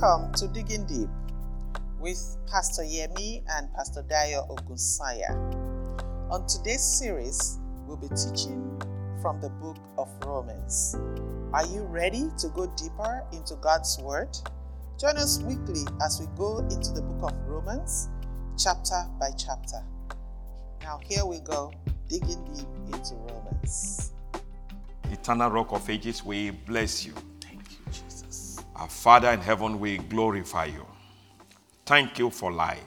Welcome to Digging Deep with Pastor Yemi and Pastor Dayo Ogunsaya. On today's series, we'll be teaching from the book of Romans. Are you ready to go deeper into God's Word? Join us weekly as we go into the book of Romans, chapter by chapter. Now, here we go, digging deep into Romans. Eternal Rock of Ages, we bless you. Thank you, Jesus. Our Father in heaven, we glorify you. Thank you for life.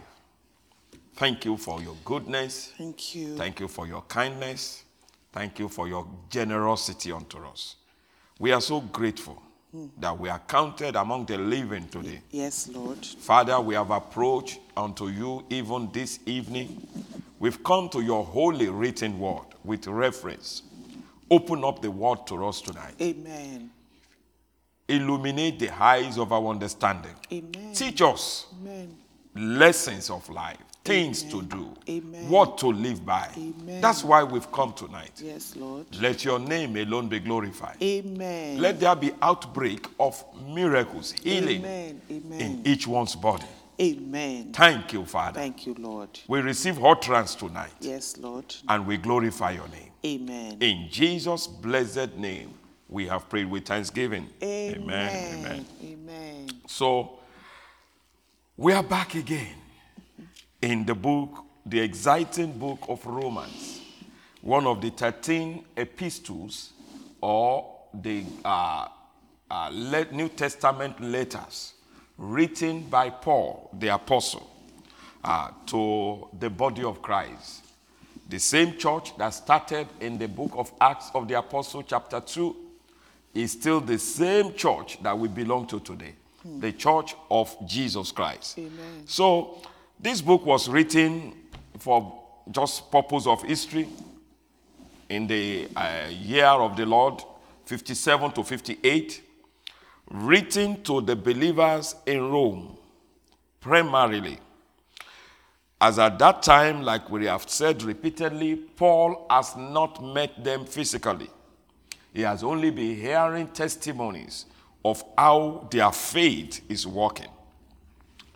Thank you for your goodness. Thank you. Thank you for your kindness. Thank you for your generosity unto us. We are so grateful hmm. that we are counted among the living today. yes, Lord. Father, we have approached unto you even this evening. We've come to your holy written word with reference. Open up the word to us tonight. Amen. Illuminate the eyes of our understanding. Amen. Teach us Amen. lessons of life, things to do, Amen. what to live by. Amen. That's why we've come tonight. Yes, Lord. Let your name alone be glorified. Amen. Let there be outbreak of miracles, healing Amen. Amen. in each one's body. Amen. Thank you, Father. Thank you, Lord. We receive utterance tonight Yes, Lord. and we glorify your name. Amen. In Jesus' blessed name, we have prayed with thanksgiving. Amen. Amen. Amen. So, we are back again in the book, the exciting book of Romans, one of the 13 epistles or the uh, uh, New Testament letters written by Paul, the apostle, uh, to the body of Christ. The same church that started in the book of Acts of the Apostle, chapter 2, is still the same church that we belong to today, the church of Jesus Christ. Amen. So, this book was written for just purpose of history in the uh, year of the Lord, 57 to 58, written to the believers in Rome, primarily. As at that time, like we have said repeatedly, Paul has not met them physically. He has only been hearing testimonies of how their faith is working.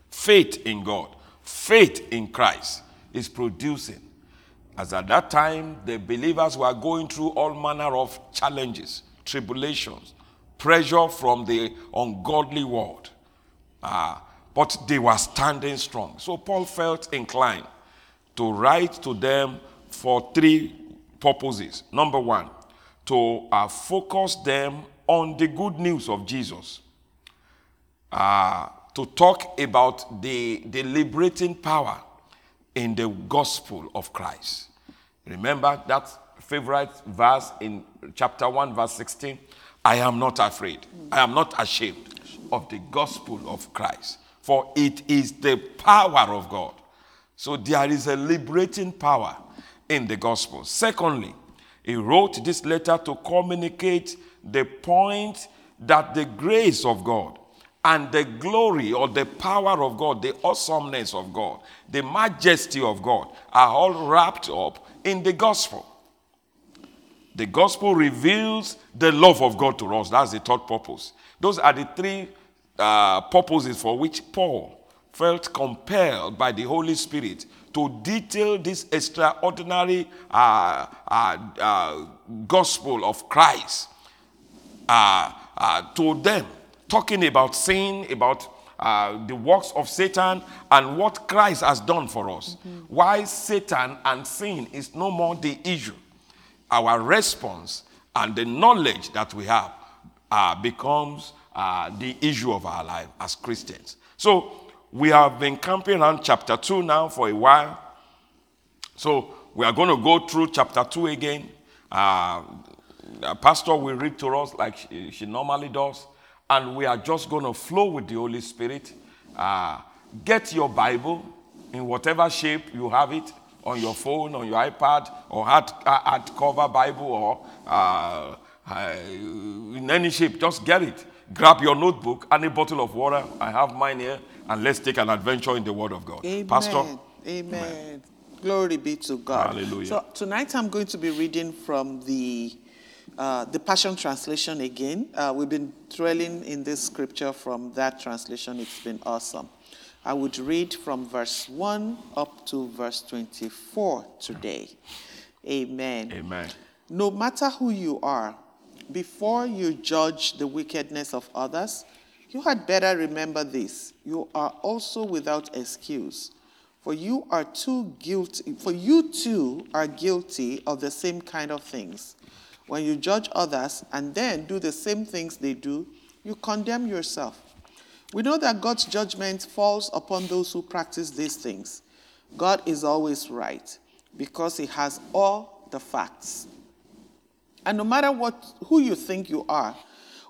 Faith in God, faith in Christ is producing. As at that time, the believers were going through all manner of challenges, tribulations, pressure from the ungodly world. Ah, but they were standing strong. So Paul felt inclined to write to them for three purposes. Number one, to uh, focus them on the good news of Jesus, uh, to talk about the, the liberating power in the gospel of Christ. Remember that favorite verse in chapter 1, verse 16? I am not afraid. I am not ashamed of the gospel of Christ, for it is the power of God. So there is a liberating power in the gospel. Secondly, he wrote this letter to communicate the point that the grace of God and the glory or the power of God, the awesomeness of God, the majesty of God are all wrapped up in the gospel. The gospel reveals the love of God to us. That's the third purpose. Those are the three uh, purposes for which Paul felt compelled by the Holy Spirit to detail this extraordinary uh, uh, uh, gospel of Christ uh, uh, to them, talking about sin, about uh, the works of Satan, and what Christ has done for us. Why Satan and sin is no more the issue. Our response and the knowledge that we have uh, becomes uh, the issue of our life as Christians. So we have been camping around chapter 2 now for a while. So we are going to go through chapter 2 again. Uh, pastor will read to us like she, she normally does. And we are just going to flow with the Holy Spirit. Uh, get your Bible in whatever shape you have it on your phone, on your iPad, or hard, hard cover Bible, or uh, uh, in any shape. Just get it. Grab your notebook and a bottle of water. I have mine here, and let's take an adventure in the Word of God. Amen. Pastor, Amen. Glory be to God. Hallelujah. So tonight I'm going to be reading from the uh, the Passion Translation again. Uh, we've been dwelling in this scripture from that translation. It's been awesome. I would read from verse 1 up to verse 24 today. Amen. Amen. No matter who you are, before you judge the wickedness of others, you had better remember this. You are also without excuse. For you are too guilty, for you too are guilty of the same kind of things. When you judge others and then do the same things they do, you condemn yourself. We know that God's judgment falls upon those who practice these things. God is always right because he has all the facts. And no matter what who you think you are,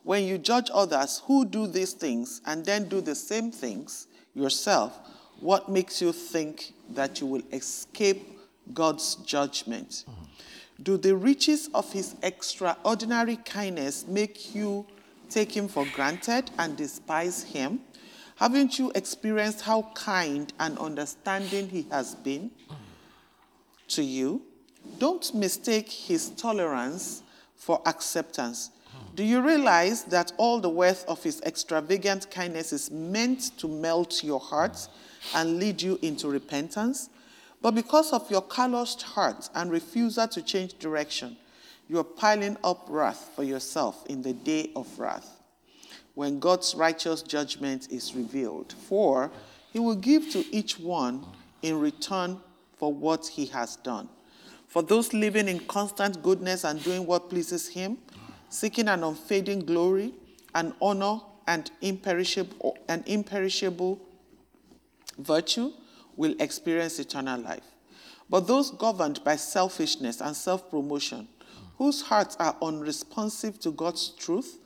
when you judge others who do these things and then do the same things yourself, what makes you think that you will escape God's judgment? Do the riches of his extraordinary kindness make you take him for granted and despise him? Haven't you experienced how kind and understanding he has been to you? Don't mistake his tolerance for acceptance. Do you realize that all the worth of his extravagant kindness is meant to melt your heart and lead you into repentance? But because of your calloused heart and refusal to change direction, you are piling up wrath for yourself in the day of wrath, when God's righteous judgment is revealed. For he will give to each one in return for what he has done. For those living in constant goodness and doing what pleases Him, seeking an unfading glory an honor and imperishable, and imperishable virtue, will experience eternal life. But those governed by selfishness and self promotion, whose hearts are unresponsive to God's truth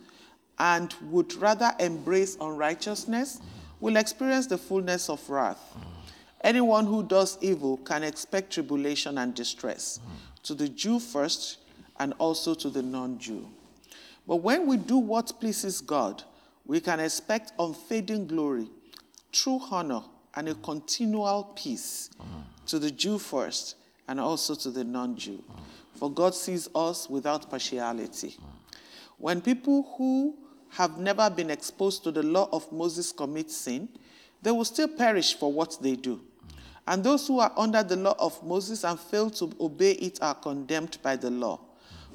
and would rather embrace unrighteousness, will experience the fullness of wrath. Anyone who does evil can expect tribulation and distress, to the Jew first and also to the non Jew. But when we do what pleases God, we can expect unfading glory, true honor, and a continual peace to the Jew first and also to the non Jew. For God sees us without partiality. When people who have never been exposed to the law of Moses commit sin, they will still perish for what they do. And those who are under the law of Moses and fail to obey it are condemned by the law.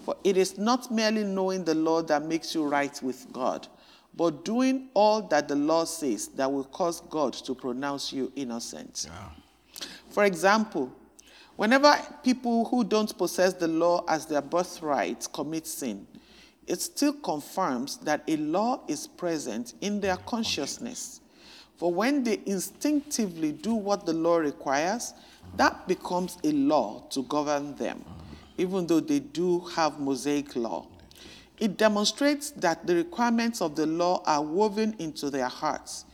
For it is not merely knowing the law that makes you right with God, but doing all that the law says that will cause God to pronounce you innocent. Yeah. For example, whenever people who don't possess the law as their birthright commit sin, it still confirms that a law is present in their consciousness. For when they instinctively do what the law requires, that becomes a law to govern them, even though they do have Mosaic law. It demonstrates that the requirements of the law are woven into their hearts.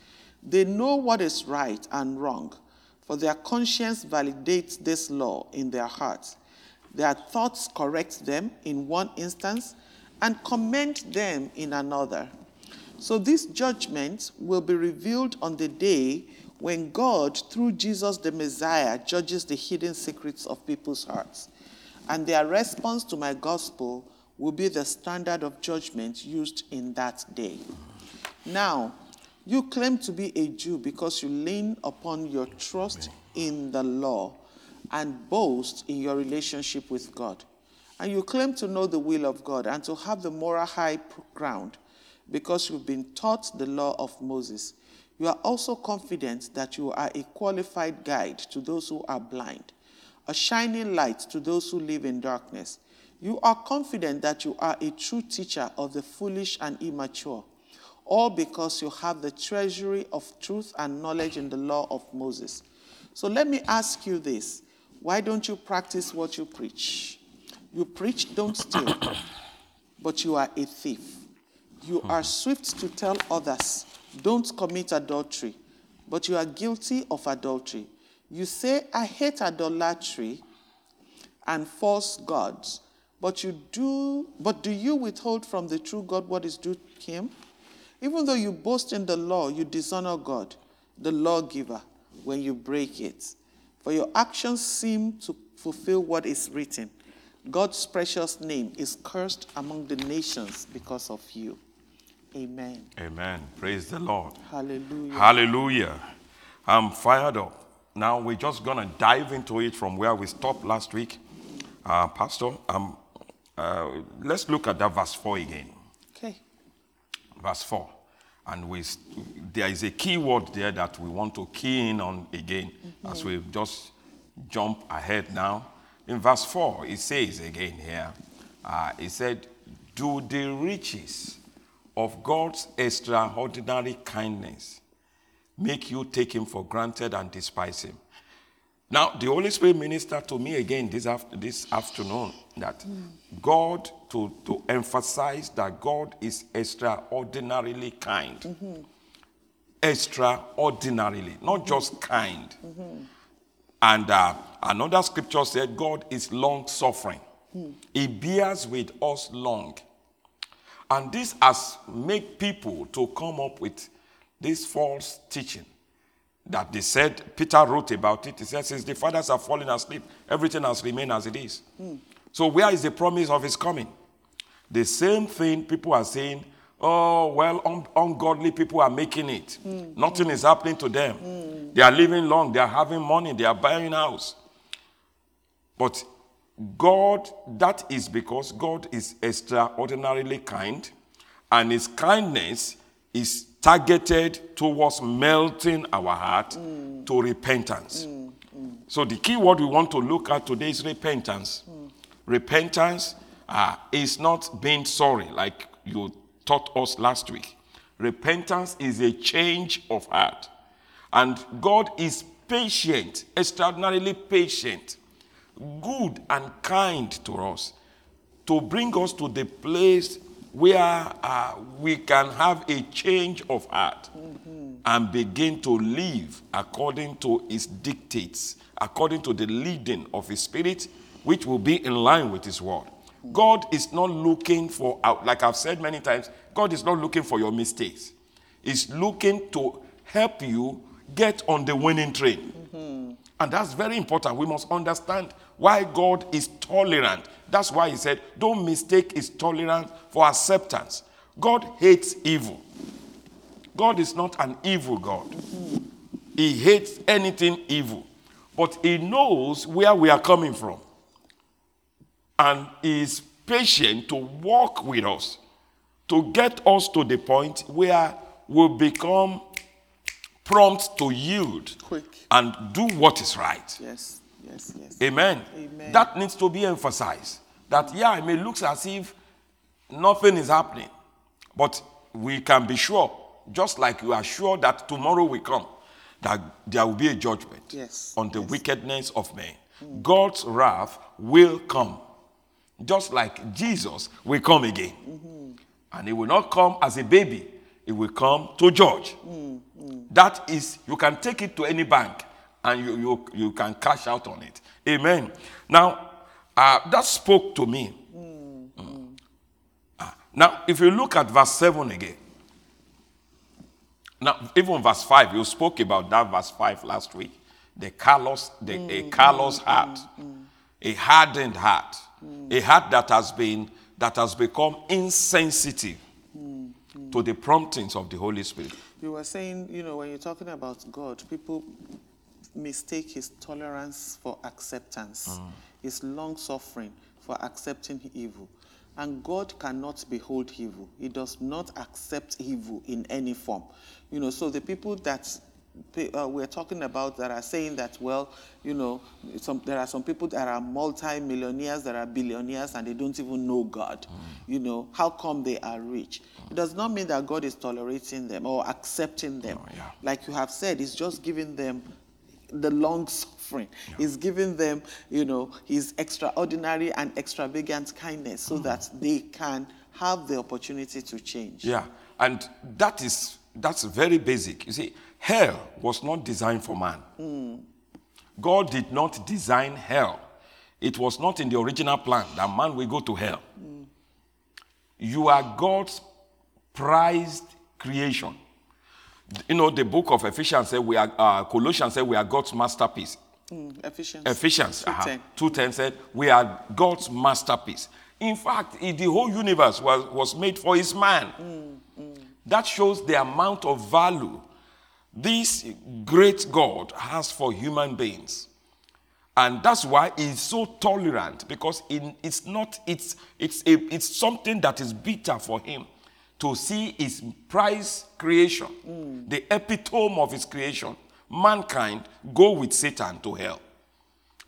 They know what is right and wrong, for their conscience validates this law in their hearts. Their thoughts correct them in one instance and commend them in another. So this judgment will be revealed on the day when God, through Jesus the Messiah, judges the hidden secrets of people's hearts. And their response to my gospel will be the standard of judgment used in that day. Now, you claim to be a Jew because you lean upon your trust in the law and boast in your relationship with God. And you claim to know the will of God and to have the moral high ground because you've been taught the law of Moses. You are also confident that you are a qualified guide to those who are blind, a shining light to those who live in darkness. You are confident that you are a true teacher of the foolish and immature, all because you have the treasury of truth and knowledge in the law of Moses. So let me ask you this why don't you practice what you preach? You preach, don't steal, but you are a thief. You hmm. are swift to tell others, don't commit adultery, but you are guilty of adultery. You say, I hate idolatry and false gods, but you do but do you withhold from the true God what is due him? Even though you boast in the law, you dishonor God, the lawgiver, when you break it. For your actions seem to fulfill what is written. God's precious name is cursed among the nations because of you. Amen. Amen. Praise the Lord. Hallelujah. Hallelujah. I'm fired up. Now we're just going to dive into it from where we stopped last week. Uh, Pastor, um, uh, let's look at that verse 4 again. Okay. Verse 4. And we, there is a key word there that we want to key in on again as we just jump ahead now. In verse 4, it says again here, uh, it said, Do the riches of God's extraordinary kindness make you take him for granted and despise him? Now, the Holy Spirit ministered to me again this, after, this afternoon that God, to, to emphasize that God is extraordinarily kind. Mm-hmm. Extraordinarily, not mm-hmm. just kind. Mm-hmm. And uh, another scripture said, God is long suffering. Mm. He bears with us long. And this has made people to come up with this false teaching that they said, Peter wrote about it. He said, Since the fathers have fallen asleep, everything has remained as it is. Hmm. So, where is the promise of his coming? The same thing people are saying, oh, well, un- ungodly people are making it. Hmm. Hmm. Nothing is happening to them. They are living long, they are having money, they are buying house. But God, that is because God is extraordinarily kind, and his kindness is targeted towards melting our heart mm. to repentance. Mm, mm. So, the key word we want to look at today is repentance. Repentance uh, is not being sorry, like you taught us last week. Repentance is a change of heart. And God is patient, extraordinarily patient, good and kind to us to bring us to the place where uh, we can have a change of heart mm-hmm. and begin to live according to his dictates, according to the leading of his spirit, which will be in line with his word. Mm-hmm. God is not looking for, uh, like I've said many times, God is not looking for your mistakes. He's looking to help you get on the winning train. Mm-hmm. And that's very important. We must understand why God is tolerant. That's why he said, don't mistake his tolerance for acceptance. God hates evil. God is not an evil God. He hates anything evil. But he knows where we are coming from. And he is patient to walk with us, to get us to the point where we become prompt to yield Quick. and do what is right. Yes. Yes. Yes. Amen. Amen. That needs to be emphasized. That, yeah, it may look as if nothing is happening, but we can be sure, just like you are sure that tomorrow will come, that there will be a judgment Yes, on the wickedness of men. Mm. God's wrath will come, just like Jesus will come again. Mm-hmm. And it will not come as a baby, it will come to judge. Mm, mm. That is, you can take it to any bank and you, you, you can cash out on it. Amen. Now, uh, that spoke to me. Mm. mm. Ah, now, if you look at verse 7 again, now, even verse 5, you spoke about that verse 5 last week. The callous, the, a mm, callous mm, heart, a hardened heart, a heart that has been, that has become insensitive to the promptings of the Holy Spirit. You were saying, you know, when you're talking about God, people mistake his tolerance for acceptance, ah. his long suffering for accepting evil. And God cannot behold evil. He does not accept evil in any form. You know, so the people that uh, we're talking about that are saying that, well, you know, some, there are some people that are multi-millionaires, that are billionaires, and they don't even know God. Ah. You know, how come they are rich? Ah. It does not mean that God is tolerating them or accepting them. Oh, yeah. Like you have said, He's just giving them the long suffering. He's giving them, you know, His extraordinary and extravagant kindness so mm. that they can have the opportunity to change. Yeah, and that is that's very basic. You see, hell was not designed for man. Mm. God did not design hell. It was not in the original plan that man will go to hell. Mm. You are God's prized creation. You know, the book of Ephesians said we are, uh, Colossians said we are God's masterpiece. Hmm, Ephesians. Ephesians 2:10. Uh-huh. 2.10 said, we are God's masterpiece. In fact, the whole universe was, was made for his man. Hmm, hmm. That shows the amount of value this great God has for human beings. And that's why he's so tolerant because in, it's not, it's, it's, a, it's something that is bitter for him to see his prize creation, the epitome of his creation, mankind, go with Satan to hell.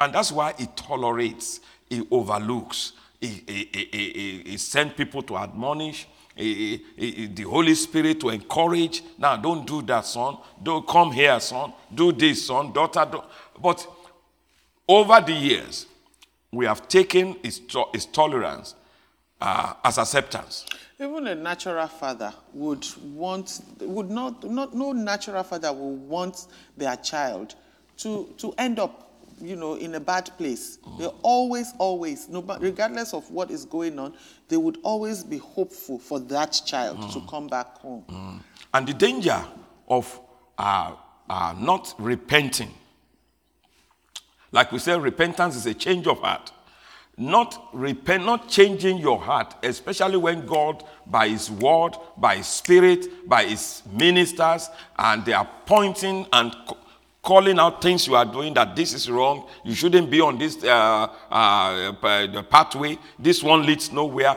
And that's why he tolerates, he overlooks, he, he, he, he, sends people to admonish, he- he- he- the Holy Spirit to encourage. Now, don't do that, son. Don't come here, son. Do this, son. Daughter, do. But over the years, we have taken his, his tolerance uh, as acceptance. Even a natural father would want, would not, not, no natural father would want their child to, to end up, you know, in a bad place. They always, always, no, regardless of what is going on, they would always be hopeful for that child to come back home. And the danger of uh, uh, not repenting. Like we said, repentance is a change of heart. Not repent, not changing your heart, especially when God, by His word, by His Spirit, by His ministers, and they are pointing and calling out things you are doing that this is wrong. You shouldn't be on this uh, uh, pathway. This one leads nowhere.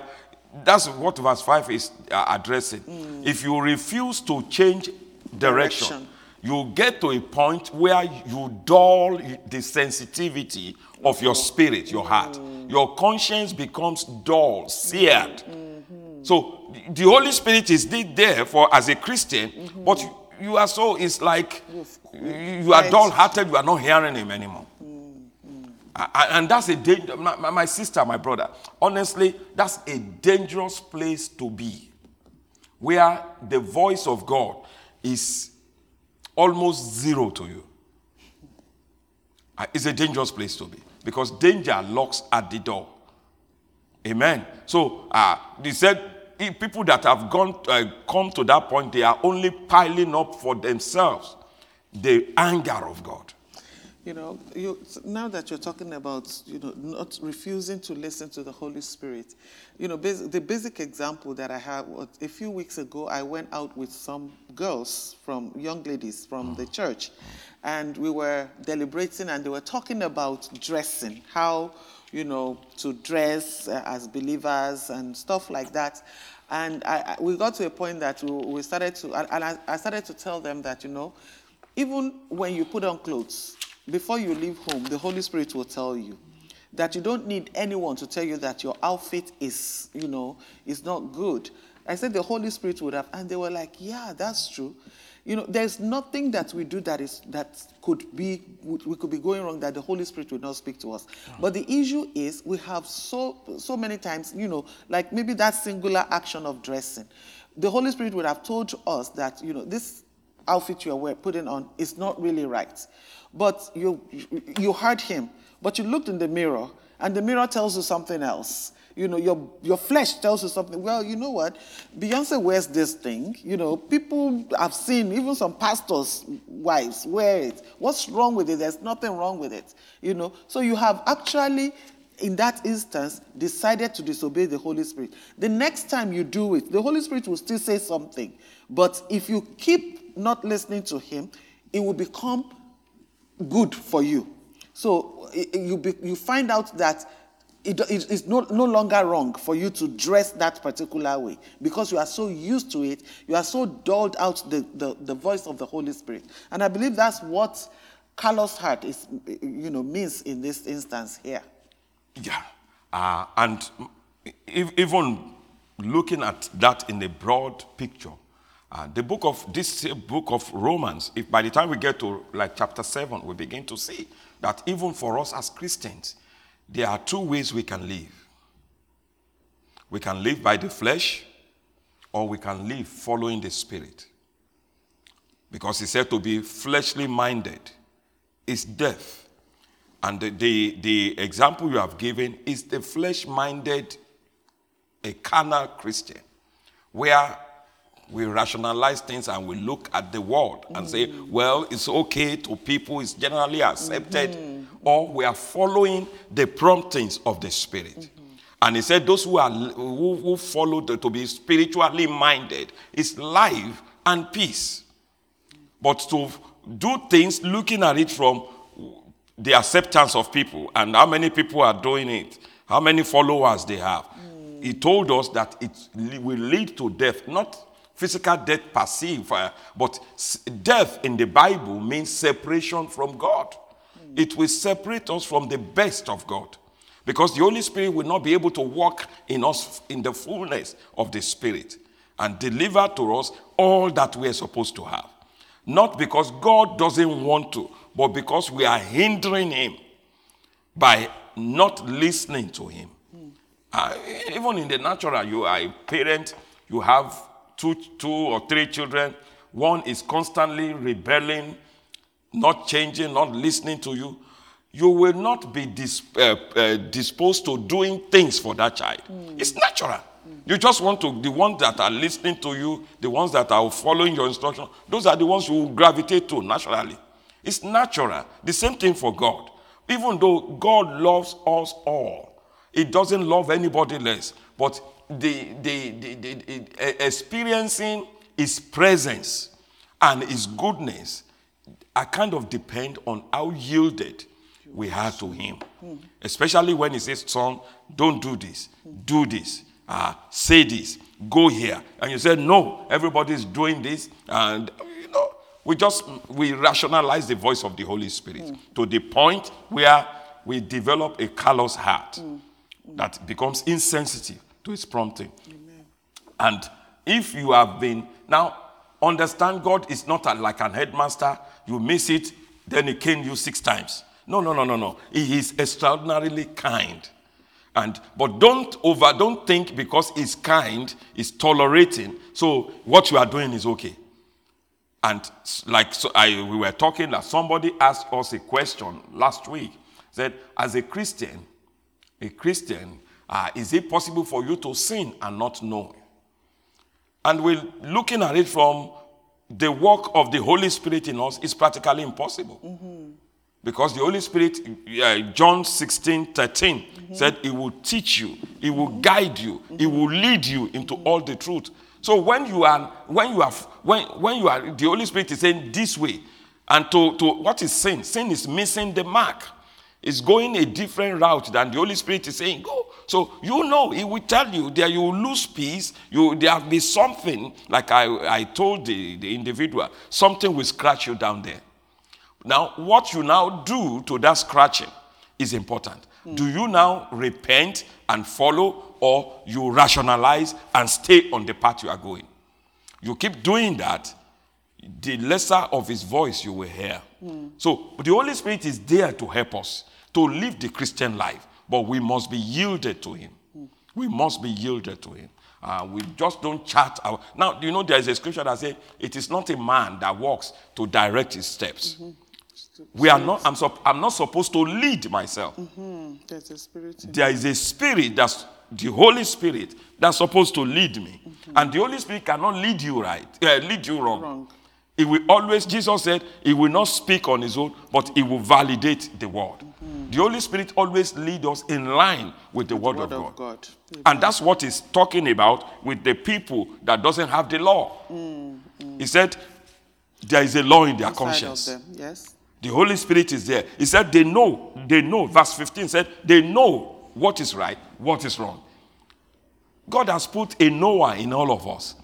That's what verse 5 is uh, addressing. If you refuse to change direction, Direction. You get to a point where you dull the sensitivity of your spirit, your heart. Mm-hmm. Your conscience becomes dull, seared. Mm-hmm. So the- Holy Spirit is there for as a Christian, mm-hmm. but you, you are so it's like you are dull-hearted. You are not hearing Him anymore. A- And that's a danger. My- my sister, my brother. Honestly, that's a dangerous place to be, where the voice of God is almost zero to you. Uh, It's a dangerous place to be because danger locks at the door. Amen. So uh, they said people that have gone uh, come to that point, they are only piling up for themselves the anger of God. You know, you, now that you're talking about, you know, not refusing to listen to the Holy Spirit, you know, bas- the basic example that I have was a few weeks ago, I went out with some girls from young ladies from the church, and we were deliberating, and they were talking about dressing, how, you know, to dress uh, as believers and stuff like that. And I, I, we got to a point that we, we started to, and and I, I started to tell them that, you know, even when you put on clothes, before you leave home, the Holy Spirit will tell you that you don't need anyone to tell you that your outfit is, you know, is not good. I said the Holy Spirit would have, and they were like, yeah, that's true. You know, there's nothing that we do that is that could be we could be going wrong that the Holy Spirit would not speak to us. Ah. But the issue is we have so so many times, you know, like maybe that singular action of dressing. The Holy Spirit would have told us that, you know, this outfit you're wearing, putting on is not really right. But you, you heard him, but you looked in the mirror, and the mirror tells you something else. You know, your, your flesh tells you something. Well, you know what? Beyonce wears this thing. You know, people have seen, even some pastors' wives wear it. What's wrong with it? There's nothing wrong with it. You know, so you have actually in that instance, decided to disobey the Holy Spirit. The next time you do it, the Holy Spirit will still say something. But if you keep not listening to Him, it will become good for you. So you, you find out that it, it- it's no, no longer wrong for you to dress that particular way because you are so used to it. You are so dulled out the, the, the voice of the Holy Spirit. And I believe that's what callous heart is, you know, means in this instance here. Yeah. Uh, and ev- even looking at that in a broad picture, uh, the book of this book of Romans, if by the time we get to like chapter 7, we begin to see that even for us as Christians, there are two ways we can live. We can live by the flesh, or we can live following the spirit. Because he said to be fleshly minded is death. And the, the, the example you have given is the flesh minded, a carnal Christian, where we rationalize things and we look at the world and say, well, it's okay to people, it's generally accepted. Mm-hmm. or we are following the promptings of the Spirit. Mm-hmm. And he said, Those who are who, who follow the, to be spiritually minded is life and peace. But to do things looking at it from the acceptance of people and how many people are doing it, how many followers they have. Mm. He told us that it will lead to death, not physical death se, uh, but death in the Bible means separation from God. It will separate us from the best of God. Because the Holy Spirit will not be able to walk in us in the fullness of the Spirit and deliver to us all that we are supposed to have. Not because God doesn't want to, but because we are hindering Him by not listening to Him. Uh, even in the natural, you are a parent, you have two, two or three children. One is constantly rebelling, not changing, not listening to you. You will not be dis- uh, uh, disposed to doing things for that child. It's natural. You just want to, the ones that are listening to you, the ones that are following your instruction, those are the ones you will gravitate to naturally. It's natural. The same thing for God. Even though God loves us all, He doesn't love anybody less. But the, the, the, the, experiencing His presence and His goodness I kind of depend on how yielded we are to Him. Hmm. Especially when He says, Son, don't do this, do this, uh, say this, go here. And you say, No, everybody's doing this. And, you know, we just we rationalize the voice of the Holy Spirit hmm. to the point where we develop a callous heart hmm. that becomes insensitive to His prompting. And if you have been, now understand God is not like an headmaster, you miss it, then he cane you six times. No, no, no, no, no. He is extraordinarily kind. And but don't over don't think because he's kind, he's tolerating. So what you are doing is okay. And like so I, we were talking that somebody asked us a question last week. Said, as a Christian, a Christian, uh, is it possible for you to sin and not know? And we're looking at it from the work of the Holy Spirit in us is practically impossible. Because the Holy Spirit, uh, John 16, 13, said, He will teach you, He will guide you, He will lead you into all the truth. So when you are, when you are, when, when you are, the Holy Spirit is saying this way, and to, to what is sin? Sin is missing the mark. It's going a different route than the Holy Spirit is saying, go. So you know, He will tell you that you will lose peace. You there will be something, like I, I told the, the individual, something will scratch you down there. Now, what you now do to that scratching is important. Do you now repent and follow, or you rationalize and stay on the path you are going? You keep doing that, the lesser of his voice you will hear. Hmm. So the Holy Spirit is there to help us to live the Christian life, but we must be yielded to him. We must be yielded to him. Uh, we just don't chat. Our, now, you know, there is a scripture that says, It is not a man that walks to direct his steps. We are not, I'm, sup- I'm not supposed to lead myself. There's a spirit. There is a spirit that's the Holy Spirit that's supposed to lead me. And the Holy Spirit cannot lead you right, uh, lead you wrong. Wrong. He will always, Jesus said, he will not speak on his own, but he will validate the word. Mm. The Holy Spirit always lead us in line with the word, Word of of God. God. And that's what he's talking about with the people that doesn't have the law. Mm, mm. He said, there is a law in their Inside conscience. Yes. The Holy Spirit is there. He said, they know, they know. Verse 15 said, they know what is right, what is wrong. God has put a knower in all of us.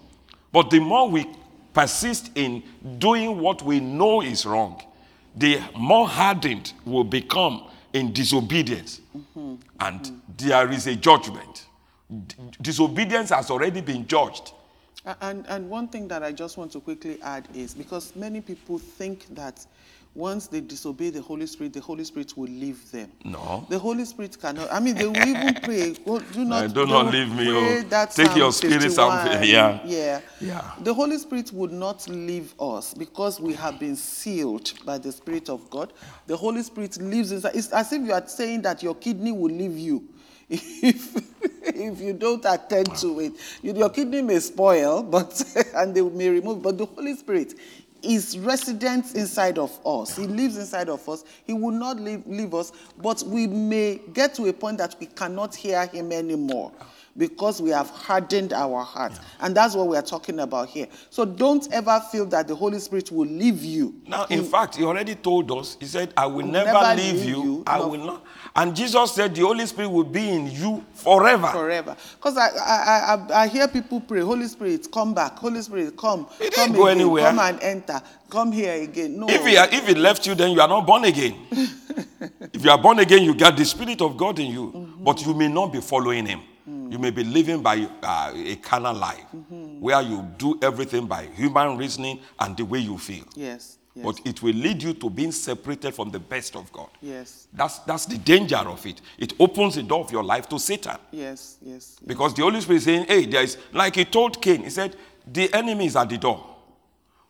But the more we persist in doing what we know is wrong, the more hardened we'll become in disobedience. And there is a judgment. D- disobedience has already been judged. And, and one thing that I just want to quickly add is because many people think that once they disobey the Holy Spirit, the Holy Spirit will leave them. No. The Holy Spirit cannot. I mean, they will even pray. "Oh, do not, do not leave me, oh. that Take Psalm your spirit, Psalm 51. yeah. yeah. Yeah. The Holy Spirit would not leave us because we have been sealed by the Spirit of God. The Holy Spirit lives inside. It's as if you are saying that your kidney will leave you. If, if you don't attend to it, your kidney may spoil, but and they may remove. But the Holy Spirit is resident inside of us. He lives inside of us. He will not leave, leave us, but we may get to a point that we cannot hear him anymore because we have hardened our heart. And that's what we are talking about here. So don't ever feel that the Holy Spirit will leave you. Now, in fact, he already told us, he said, I will will never, never leave, leave you. you, I nor- will not. And Jesus said, the Holy Spirit will be in you forever. forever. Because I, I, I, I hear people pray, Holy Spirit, come back. Holy Spirit, come. He didn't come go again. anywhere. Come and enter. Come here again. No. If he, if he left you, then you are not born again. if you are born again, you got the Spirit of God in you. Mm-hmm. But you may not be following Him. Mm. You may be living by uh, a carnal life Mm-hmm. where you do everything by human reasoning and the way you feel. yes. Yes. But it will lead you to being separated from the best of God. yes. That's, that's the danger of it. It opens the door of your life to Satan. Yes. Yes. Because the Holy Spirit is saying, hey, there is, like he told Cain, he said, the enemy is at the door.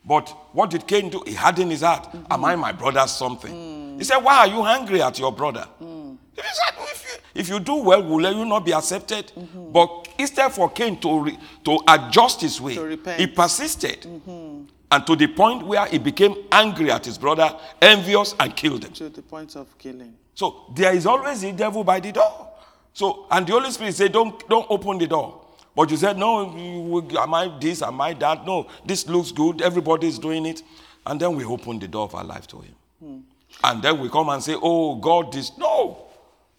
But what did Cain do? He had in his heart, mm-hmm. am I my brother's something? Mm. He said, why are you angry at your brother? Mm. He said, if you, if you do well, will you not be accepted? Mm-hmm. But instead for Cain to, re, to adjust his way, he persisted. Mm-hmm. And to the point where he became angry at his brother, envious, and killed him. To the point of killing. So there is always a devil by the door. So and the Holy Spirit said, "Don't don't open the door." But you said, "No, you am I this? Am I that? No, this looks good. Everybody is doing it." And then we open the door of our life to Him. Hmm. And then we come and say, "Oh, God, this no,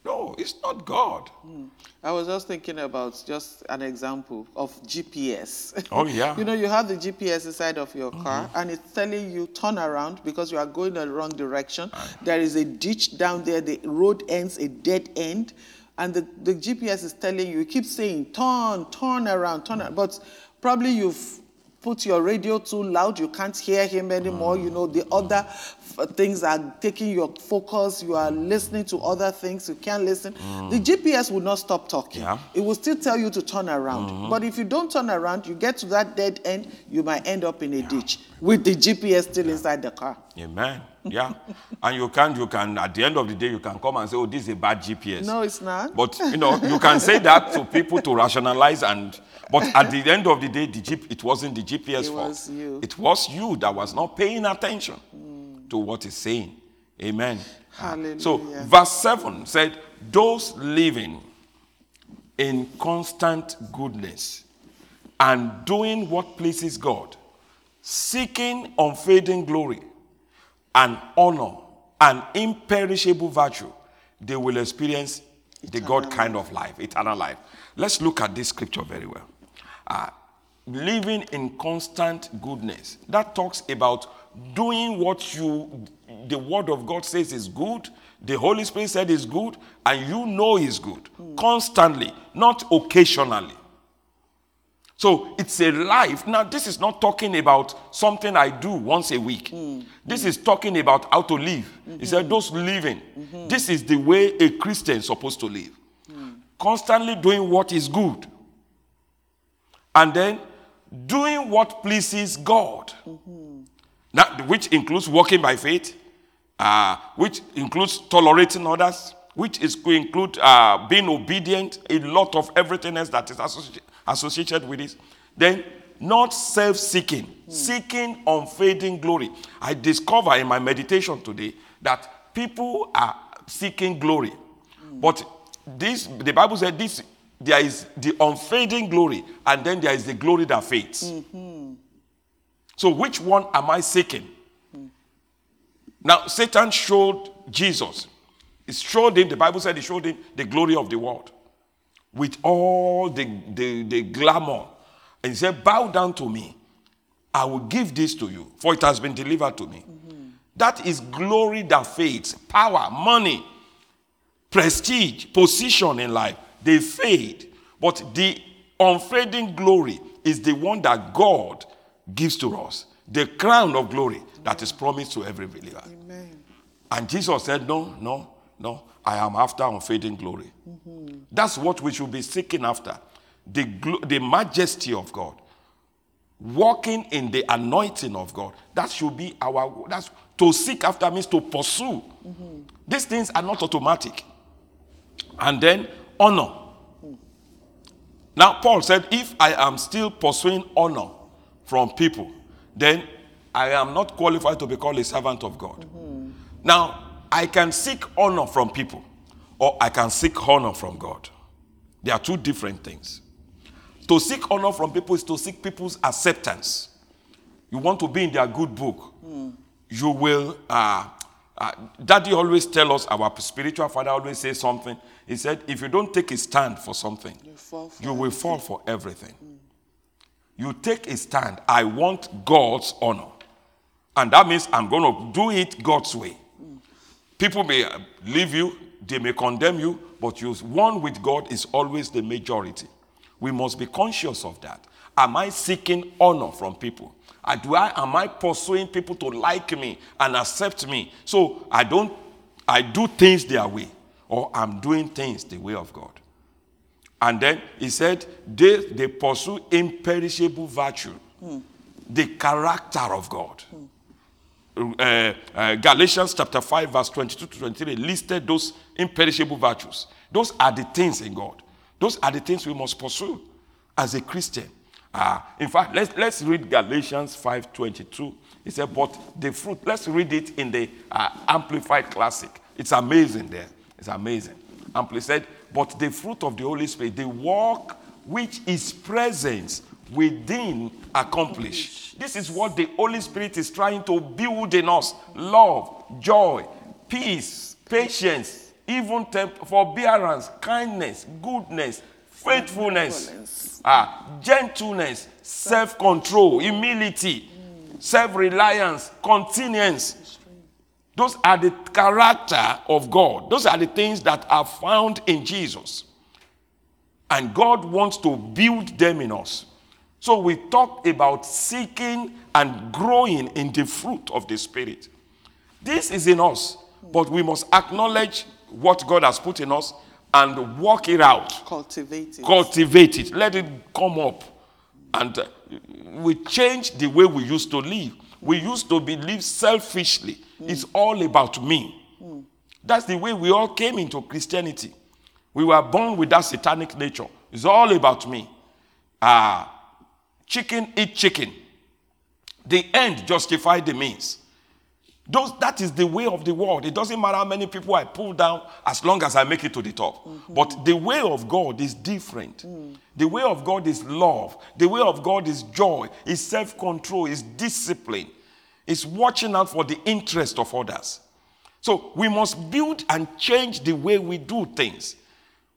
no, it's not God." Hmm. I was just thinking about just an example of GPS. Oh, yeah. Mm-hmm. you know, you have the GPS inside of your car and it's telling you turn around because you are going the wrong direction. There is a ditch down there, the road ends a dead end. And the, the GPS is telling you, it keeps saying turn, turn around, turn around. But probably you've put your radio too loud, you can't hear him anymore. You know, the other f- things are taking your focus. You are listening to other things, you can't listen. Mm. The GPS will not stop talking. Yeah. It will still tell you to turn around. Mm-hmm. But if you don't turn around, you get to that dead end, you might end up in a ditch with the GPS still inside the car. Amen. Yeah. and you can you can at the end of the day you can come and say, "Oh, this is a bad GPS." No, it's not. But you know, you can say that to people to rationalize and but at the end of the day, the G, it wasn't the GPS It fault. was you. It was you that was not paying attention to what it's saying. Amen. So verse 7 said, Those living in constant goodness and doing what pleases God, seeking unfading glory and honor and imperishable virtue, they will experience the God kind of life, eternal life. Let's look at this scripture very well. Uh, living in constant goodness. That talks about doing what you, the word of God says is good, the Holy Spirit said is good, and you know is good. Constantly, not occasionally. So it's a life. Now, this is not talking about something I do once a week. Mm. This is talking about how to live. He said, mm-hmm. those living. Mm-hmm. This is the way a Christian is supposed to live. Mm. Constantly doing what is good. And then doing what pleases God. Mm-hmm. Now, which includes walking by faith, uh, which includes tolerating others, which is to include uh, being obedient, a lot of everything else that is associ- associated with it. Then, not self seeking, hmm. seeking unfading glory. I discover in my meditation today that people are seeking glory. Hmm. But this, the Bible said this, there is the unfading glory, and then there is the glory that fades. Mm-hmm. So, which one am I seeking? Hmm. Now, Satan showed Jesus. He showed him, the Bible said he showed him the glory of the world with all the, the, the glamour. And he said, Bow down to me. I will give this to you, for it has been delivered to me. Mm-hmm. That is glory that fades, power, money, prestige, position in life. They fade. But the unfading glory is the one that God gives to us. The crown of glory that is promised to every believer. Amen. And Jesus said, No, no, no, I am after unfading glory. That's what we should be seeking after the, glo- the majesty of God. Walking in the anointing of God. That should be our, that's to seek after means to pursue. These things are not automatic. And then honor. Now, Paul said, If I am still pursuing honor from people, then I am not qualified to be called a servant of God. Now, I can seek honor from people, or I can seek honor from God. They are two different things. To seek honor from people is to seek people's acceptance. You want to be in their good book. You will. Uh, uh, Daddy always tell us, our spiritual father always says something. He said, if you don't take a stand for something, You fall for you will fall for everything. You take a stand. I want God's honor. And that means I'm going to do it God's way. People may leave you, they may condemn you, but you one with God is always the majority. We must be conscious of that. Am I seeking honor from people? Uh, do I, am I pursuing people to like me and accept me? So I don't, I do things their way, or I'm doing things the way of God. And then he said, they, they pursue imperishable virtue, the character of God. Uh, uh, Galatians chapter 5, verse 22 to 23 listed those imperishable virtues. Those are the things in God. Those are the things we must pursue as a Christian. Uh, in fact, let's, let's read Galatians 5 22. He said, But the fruit, let's read it in the uh, Amplified Classic. It's amazing there. It's amazing. Amplified said, But the fruit of the Holy Spirit, the work which is presence within accomplish. This is what the Holy Spirit is trying to build in us love, joy, peace, patience, even temp- forbearance, kindness, goodness, faithfulness, ah, gentleness, self control, humility, self reliance, continuance. Those are the character of God. Those are the things that are found in Jesus. And God wants to build them in us. So we talk about seeking and growing in the fruit of the Spirit. This is in us, but we must acknowledge what God has put in us and work it out, cultivate it. cultivate it, let it come up. And uh, we change the way we used to live. We used to believe selfishly. It's all about me. That's the way we all came into Christianity. We were born with that satanic nature. It's all about me. Ah, chicken eat chicken. The end justified the means. Those, that is the way of the world. It doesn't matter how many people I pull down as long as I make it to the top. Mm-hmm. But the way of God is different. Mm. The way of God is love. The way of God is joy, is self control, is discipline, is watching out for the interest of others. So we must build and change the way we do things.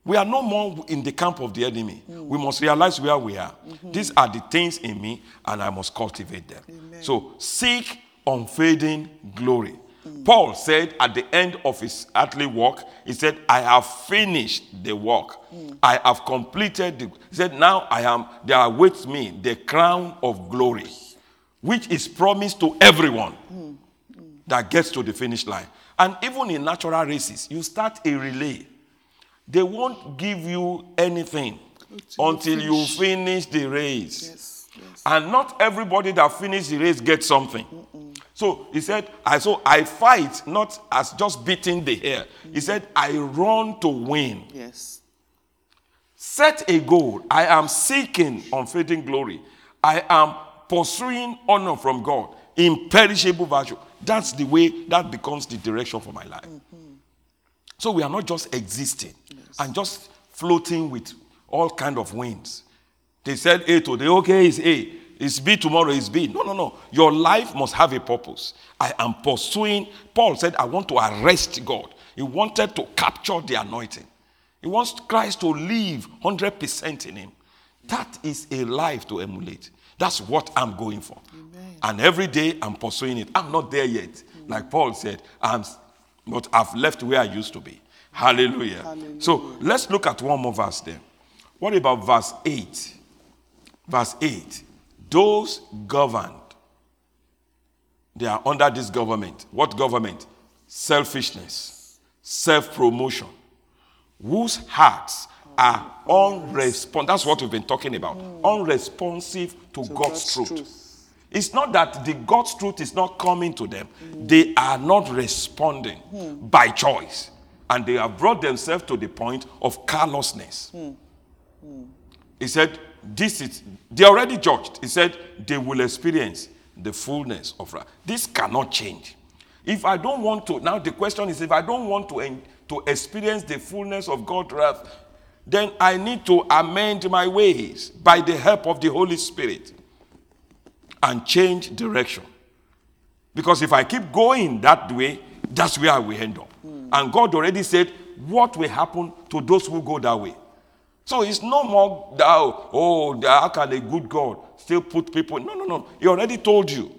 We are no more in the camp of the enemy. We must realize where we are. Mm-hmm. These are the things in me, and I must cultivate them. So seek unfading glory. Mm. Paul said at the end of his earthly work, he said, I have finished the work. Mm. I have completed the he said, Now I am there awaits me the crown of glory, which is promised to everyone mm. that gets to the finish line. And even in natural races, you start a relay. They won't give you anything until you finish the race. Yes, yes. And not everybody that finishes the race gets something. So he said, I so I fight not as just beating the air. He mm. said, I run to win. Yes. Set a goal. I am seeking unfading glory. I am pursuing honor from God, imperishable virtue. That's the way that becomes the direction for my life. Mm-hmm. So we are not just existing and just floating with all kind of winds. They said A today, okay, it's A. It's B tomorrow, it's B. No, no, no. Your life must have a purpose. I am pursuing. Paul said, I want to arrest God. He wanted to capture the anointing. He wants Christ to live 100% in him. That is a life to emulate. That's what I'm going for. And every day I'm pursuing it. I'm not there yet. Mm. Like Paul said, I'm, but I've left where I used to be. Hallelujah. Hallelujah. So let's look at one more verse there. What about verse 8? Verse 8. Those governed, they are under this government. What government? Selfishness, self promotion, whose hearts are unresponsive. That's what we've been talking about. Mm. Unresponsive to, God's, God's truth. truth. It's not that the God's truth is not coming to them, they are not responding by choice. And they have brought themselves to the point of carelessness. He said, This is, they already judged. He said, they will experience the fullness of wrath. This cannot change. If I don't want to, now the question is if I don't want to, to experience the fullness of God's wrath, then I need to amend my ways by the help of the Holy Spirit and change direction. Because if I keep going that way, that's where I will end up. Hmm. And God already said what will happen to those who go that way. So it's no more that, oh, how can a good God still put people? No, no, no. He already told you.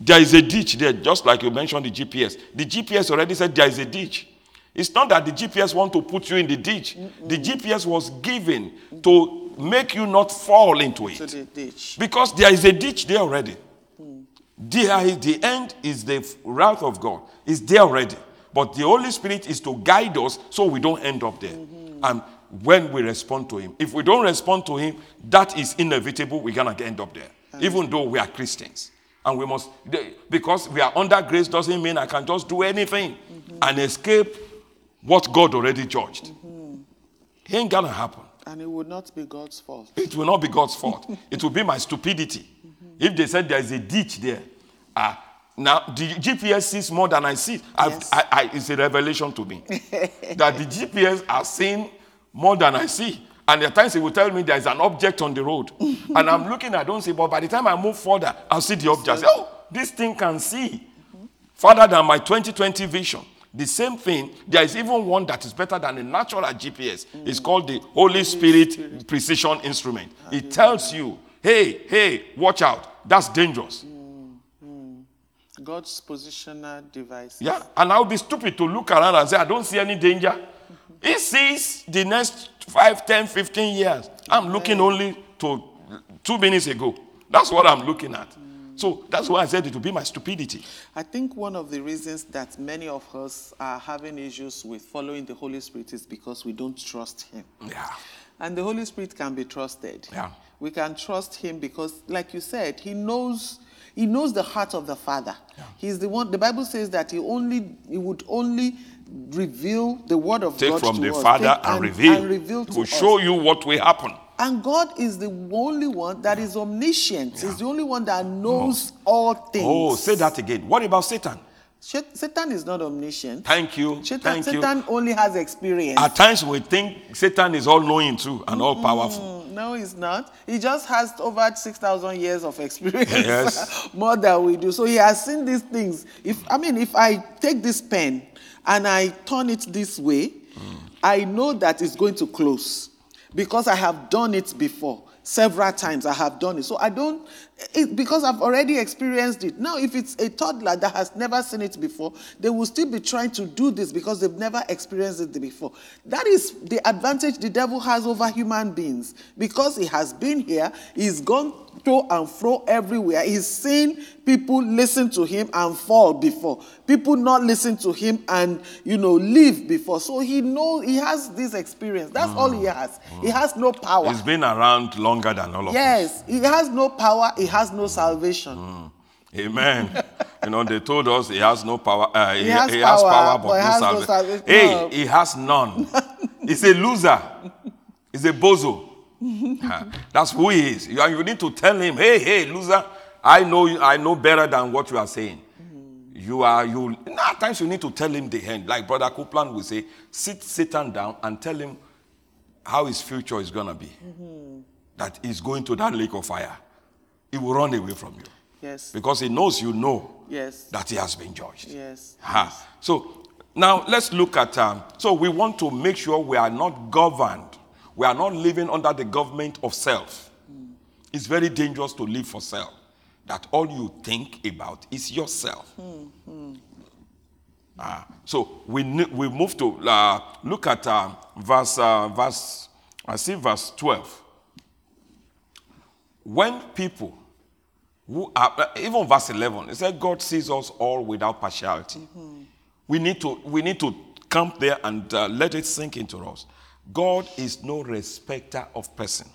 There is a ditch there, just like you mentioned the GPS. The GPS already said there is a ditch. It's not that the GPS want to put you in the ditch. The GPS was given to make you not fall into it. the ditch. Because there is a ditch there already. There is- the end is the wrath of God. It's there already. But the Holy Spirit is to guide us so we don't end up there. And when we respond to Him, if we don't respond to Him, that is inevitable. We're going to end up there. Even though we are Christians. And we must, because we are under grace doesn't mean I can just do anything and escape what God already judged. Mm-hmm. It ain't going to happen. And it would not be God's fault. It will not be God's fault. it will be my stupidity. If they said there is a ditch there, ah, now the GPS sees more than I see. Yes. I, I, it's a revelation to me that the GPS are seeing more than I see. And at times it will tell me there is an object on the road, and I'm looking, I don't see. But by the time I move further, I'll see the object. Say, oh, this thing can see further than my 2020 vision. The same thing, there is even one that is better than a natural GPS. It's called the Holy Spirit, Precision Instrument. It tells you, hey, hey, watch out. That's dangerous. Hmm, hmm. God's positional device. Yeah. And I'll be stupid to look around and say, I don't see any danger. He sees the next 5, 10, 15 years. I'm looking only to two minutes ago. That's what I'm looking at. So that's why I said it will be my stupidity. I think one of the reasons that many of us are having issues with following the Holy Spirit is because we don't trust Him. Yeah. And the Holy Spirit can be trusted. Yeah. We can trust Him because, like you said, He knows. He knows the heart of the Father. Yeah. He's the one. The Bible says that He only He would only reveal the word of Take God from to the us. Father Take and, reveal. and reveal to will us. show you what will happen. And God is the only one that is omniscient. He's the only one that knows all things. Oh, say that again. What about Satan? Satan is not omniscient. Thank you. Satan, Thank you. Satan only has experience. At times we think Satan is all knowing too and all powerful. Mm, No, he's not. He just has over 6,000 years of experience. Yes. More than we do. So he has seen these things. If I mean, if I take this pen and I turn it this way, I know that it's going to close because I have done it before. Several times I have done it. So I don't, it, because I've already experienced it. Now, if it's a toddler that has never seen it before, they will still be trying to do this because they've never experienced it before. That is the advantage the devil has over human beings. Because he has been here, he's gone to and fro everywhere. He's seen people listen to him and fall before. People not listen to him and, you know, live before. So he knows, he has this experience. That's all he mm. has. He mm. has no power. He's been around longer than all of us. Yes, he has no power, he has no salvation. Mm. Amen. you know, they told us he has no power. Uh, he, He has he has power, power, but but he no has no salvation. salvation. Hey, No. he has none. He's a loser. He's a bozo. Huh. Ah, that's who he is. You, you need to tell him, hey, hey, loser, I know you, I know better than what you are saying. Mm. You are you. At times you need to tell him the end. Like Brother Copeland will say, sit Satan down and tell him how his future is gonna be. Mm-hmm. That he's going to that lake of fire. He will run away from you Yes, because he knows you know yes, that he has been judged. yes. Ha. So now let's look at. Um, so we want to make sure we are not governed. We are not living under the government of self. It's very dangerous to live for self. That all you think about is yourself. Ah, so we we move to uh, look at uh, verse uh, verse I see verse twelve. When people who are uh, even verse 11 it said god sees us all without partiality. We need to we need to come there and uh, let it sink into us. God is no respecter of person.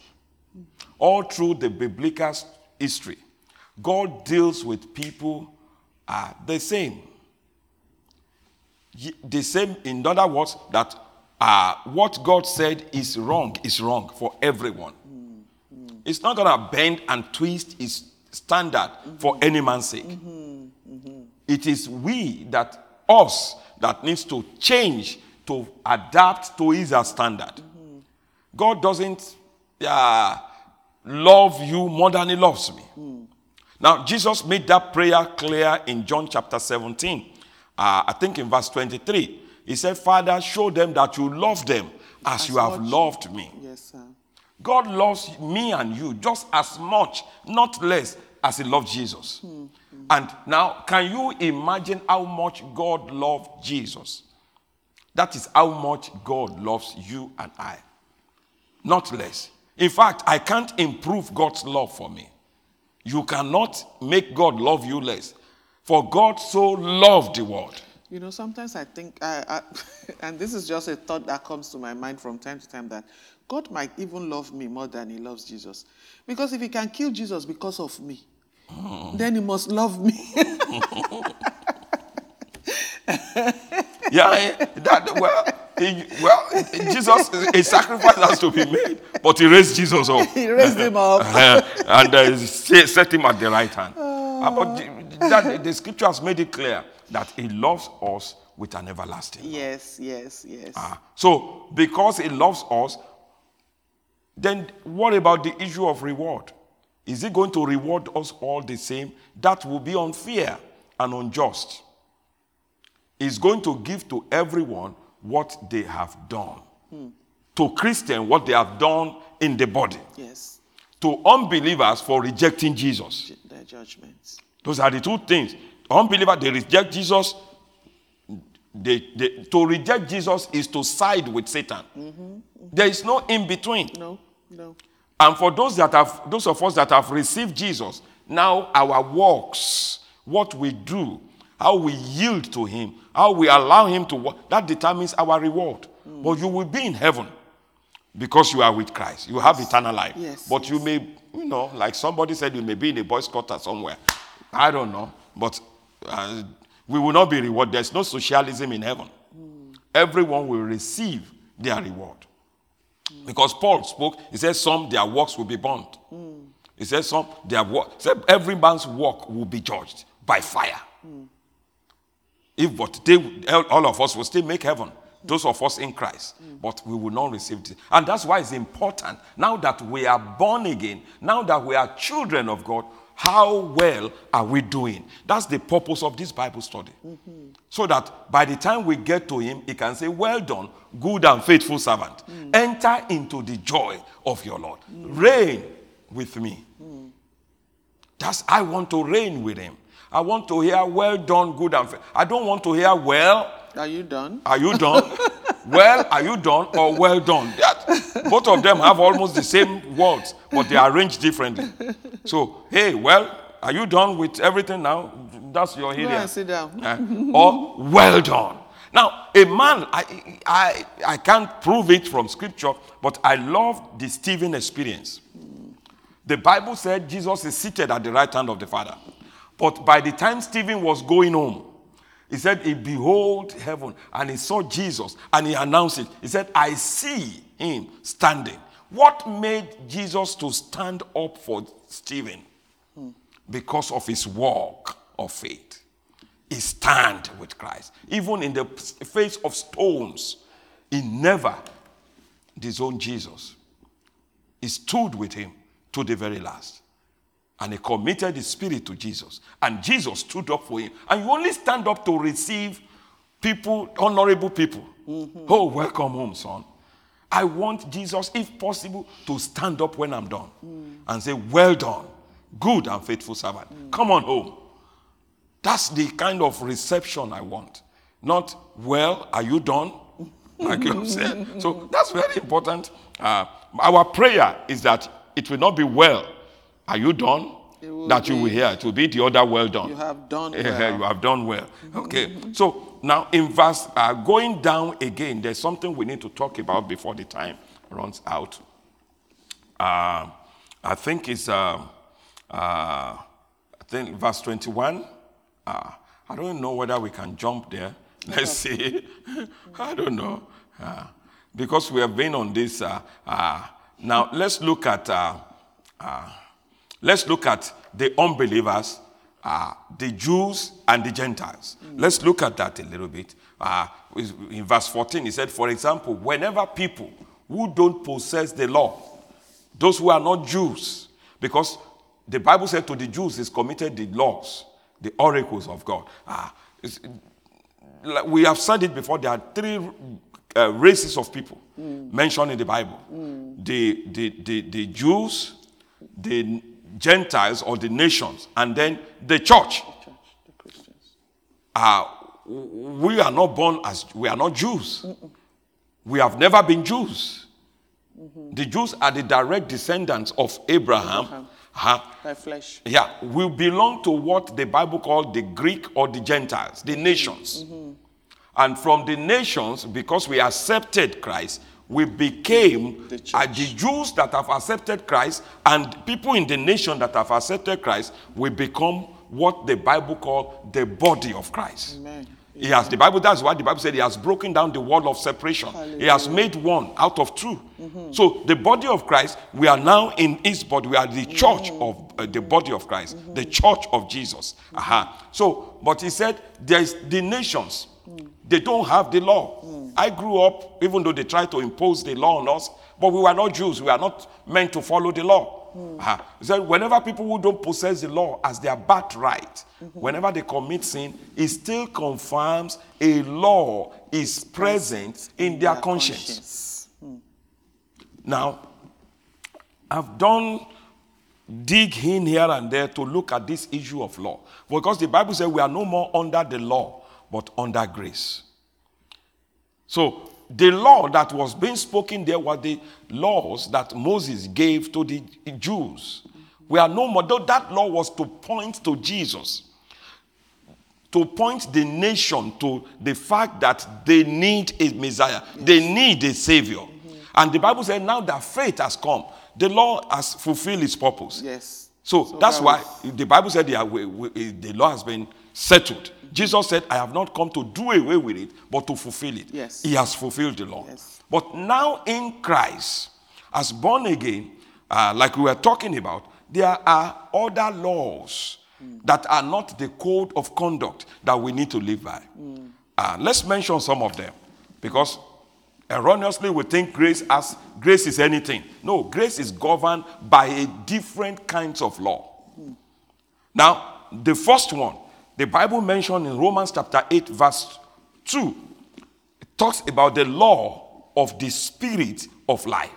All through the biblical history god deals with people uh, the same. The same in other words that uh, what god said is wrong is wrong for everyone it's not going to bend and twist his standard for any man's sake. It is we that, us, that needs to change to adapt to his standard. God doesn't uh, love you more than he loves me. Now, Jesus made that prayer clear in John chapter 17. Uh, I think in verse 23. He said, Father, show them that you love them as, As you have loved me. Yes, sir. God loves me and you just as much, not less, as He loved Jesus. And now, can you imagine how much God loved Jesus? That is how much God loves you and I, not less. In fact, I can't improve God's love for me. You cannot make God love you less. For God so loved the world. You know, sometimes I think, I, I, and this is just a thought that comes to my mind from time to time, that God might even love me more than He loves Jesus. Because if He can kill Jesus because of me, then He must love me. Yeah, that, well, he, well, Jesus, a sacrifice has to be made, but he raised Jesus up he raised Him up. uh, and uh, set set him at the right hand. Uh, but the, that, the scripture has made it clear that he loves us with an everlasting. Love. Yes, yes, yes. Ah, so, because he loves us, then what about the issue of reward? Is he going to reward us all the same? That will be unfair and unjust. He's going to give to everyone what they have done. To Christians, what they have done in the body. Yes, To unbelievers for rejecting Jesus. Their judgments. Those are the two things. Unbeliever, they reject Jesus. They, they, to reject Jesus is to side with Satan. Mm-hmm, mm-hmm. There is no in between. No, no. And for those that have, those of us that have received Jesus, now our works, what we do, how we yield to Him, how we allow Him to work, that determines our reward. Mm. But you will be in heaven because you are with Christ. You have eternal life. Yes, But you may, you know, like somebody said, you may be in a boys' quarter somewhere. I don't know. But uh, we will not be rewarded. There's no socialism in heaven. Everyone will receive their reward. Because Paul spoke, he said, Some their works will be burnt. He said, Some their work, said, every man's work will be judged by fire. If but they, all of us will still make heaven, those of us in Christ, but we will not receive this. And that's why it's important now that we are born again, now that we are children of God, how well are we doing? That's the purpose of this Bible study. So that by the time we get to Him, He can say, Well done, good and faithful servant. Enter into the joy of your Lord. Reign with me. That's I want to reign with him. I want to hear well done, good and fair. I don't want to hear well, Are you done? are you done? well, are you done? Or well done. That, both of them have almost the same words, but they are arranged differently. So, hey, well, are you done with everything now? That's your area. and sit down. Eh? or well done. Now, a man, I, I, I can't prove it from scripture, but I love the Stephen experience. The Bible said Jesus is seated at the right hand of the Father. But by the time Stephen was going home, he said, He behold heaven, and he saw Jesus, and he announced it. He said, I see him standing. What made Jesus to stand up for Stephen? Because of his walk of faith. He stand with Christ. Even in the face of stones, he never disowned Jesus. He stood with him to the very last. And he committed his spirit to Jesus. And Jesus stood up for him. And you only stand up to receive people, honorable people. Mm-hmm. Oh, welcome home, son. I want Jesus, if possible, to stand up when I'm done mm. and say, Well done, good and faithful servant. Mm. Come on home. That's the kind of reception I want. Not, well, are you done? Like you said. So that's very important. Uh, our prayer is that it will not be well. Are you done? That you will hear. It will be the other well done. You have done well. you have done well. Okay. So now in verse, uh, going down again, there's something we need to talk about before the time runs out. Uh, I think it's, uh, uh, I think verse 21. Uh, I don't know whether we can jump there. Let's see. I don't know. Uh, because we have been on this. Uh, uh, now, let's look at, uh, uh, Let's look at the unbelievers, uh, the Jews, and the Gentiles. Let's look at that a little bit. Uh, in verse 14, he said, For example, whenever people who don't possess the law, those who are not Jews, because the Bible said to the Jews, is committed the laws, the oracles of God. Ah, we have said it before, there are three uh, races of people mentioned in the Bible the, the, the, the Jews, the Gentiles or the nations, and then the church. Church, the Christians. Uh, we are not born as, we are not Jews. We have never been Jews. The Jews are the direct descendants of Abraham. Abraham. Uh, By flesh. yeah, we belong to what the Bible called the Greek or the Gentiles, the nations. And from the nations, because we accepted Christ, we became The uh, the Jews that have accepted Christ and people in the nation that have accepted Christ, we become what the Bible called the body of Christ. Amen. He has the Bible. That's why the Bible said he has broken down the wall of separation. He has made one out of 2 So the body of Christ, we are now in His body. We are the church of uh, the body of Christ, the church of Jesus. Aha. So, but he said there is the nations. They don't have the law. I grew up, even though they tried to impose the law on us, but we were not Jews. We are not meant to follow the law. Aha. He said, whenever people who don't possess the law as their birthright, mm-hmm. whenever they commit sin, it still confirms a law is present in their conscience. Hmm. Now, I've done dig in here and there to look at this issue of law. Because the Bible says we are no more under the law, but under grace. So the law that was being spoken there were the laws that Moses gave to the Jews. We are no more, though that law was to point to Jesus, to point the nation to the fact that they need a Messiah, they need a Savior. And the Bible said, now that faith has come, the law has fulfilled its purpose. Yes. So, So that's that why the Bible said yeah, we- we- the law has been settled. Jesus said, I have not come to do away with it, but to fulfill it. Yes. He has fulfilled the law. Yes. But now in Christ, as born again, uh, like we were talking about, there are other laws that are not the code of conduct that we need to live by. Uh, let's mention some of them because erroneously we think grace as grace is anything. No, grace is governed by a different kinds of law. Now, the first one, the Bible mentioned in Romans chapter 8, verse 2, it talks about the law of the spirit of life.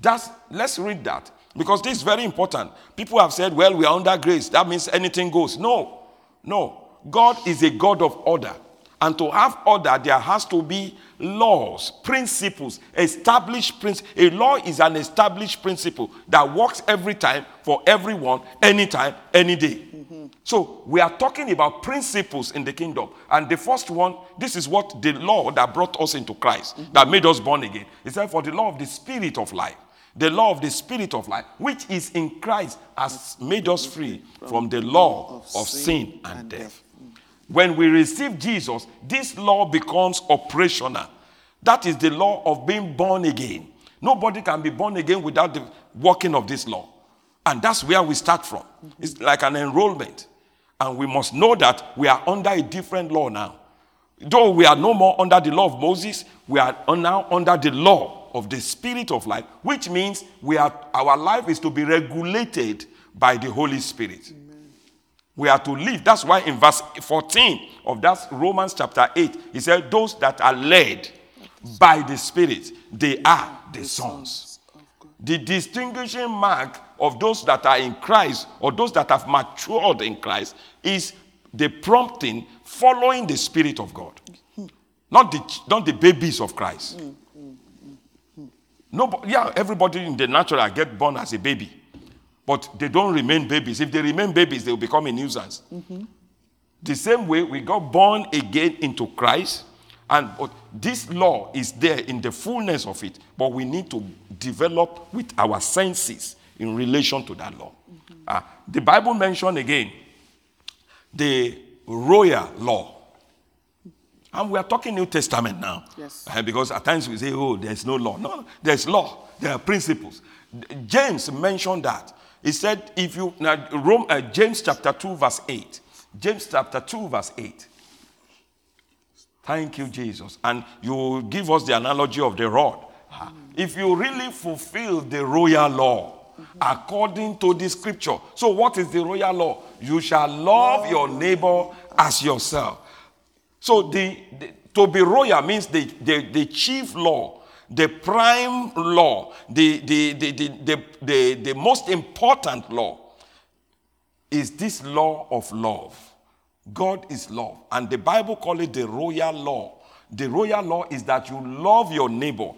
That's let's read that because this is very important. People have said, well, we are under grace. That means anything goes. No, no. God is a God of order. And to have order, there has to be laws, principles, established principles. A law is an established principle that works every time for everyone, anytime, any day. So we are talking about principles in the kingdom. And the first one, this is what the law that brought us into Christ, mm-hmm. that made us born again. It said, for the law of the spirit of life. The law of the spirit of life, which is in Christ, has made us free from the law of sin and death. When we receive Jesus, this law becomes operational. That is the law of being born again. Nobody can be born again without the working of this law. And that's where we start from. It's like an enrollment. And we must know that we are under a different law now. Though we are no more under the law of Moses, we are now under the law of the spirit of life, which means we are, our life is to be regulated by the Holy Spirit. We are to live. That's why in verse 14 of that Romans chapter 8, he said, Those that are led by the Spirit, they are the sons. The distinguishing mark of those that are in Christ or those that have matured in Christ is the prompting following the Spirit of God. Not the, not the babies of Christ. No, yeah, everybody in the natural get born as a baby, but they don't remain babies. If they remain babies, they will become a nuisance. The same way we got born again into Christ, and this law is there in the fullness of it, but we need to develop with our senses in relation to that law. Ah, the Bible mentioned again the royal law. And we are talking New Testament now. Yes. Uh, because at times we say, oh, there's no law. No, there's law. There are principles. James mentioned that. He said, if you, now, Rome, uh, James chapter 2, verse 8. James chapter 2, verse 8. Thank you, Jesus. And you give us the analogy of the rod. If you really fulfill the royal law, according to the scripture. So, what is the royal law? You shall love your neighbor as yourself. So, the, the- to be royal means the, the, the chief law, the prime law, the, the, the, the, the, the, the most important law is this law of love. God is love. And the Bible call it the royal law. The royal law is that you love your neighbor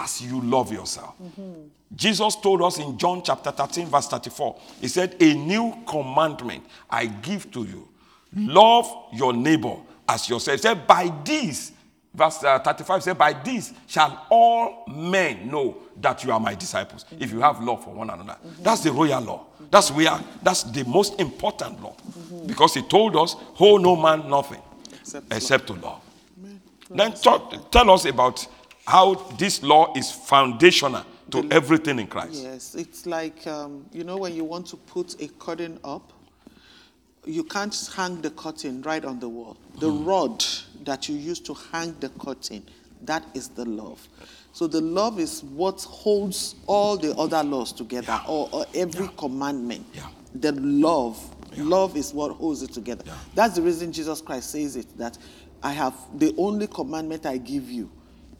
as you love yourself. Jesus told us in John chapter 13, verse 34, He said, A new commandment I give to you. Love your neighbor as yourself. He said, By this, verse uh, 35 said, By this shall all men know that you are my disciples, if you have love for one another. That's the royal law. That's where that's the most important law. Because he told us, Hold no man nothing Except except to love. Then talk, tell us about how this law is foundational to everything in Christ. Yes, it's like, um, you know, when you want to put a curtain up, you can't hang the curtain right on the wall. The rod that you use to hang the curtain, that is the love. So the love is what holds all the other laws together, or, or every commandment. Yeah. The love, love is what holds it together. Yeah. That's the reason Jesus Christ says it that I have the only commandment I give you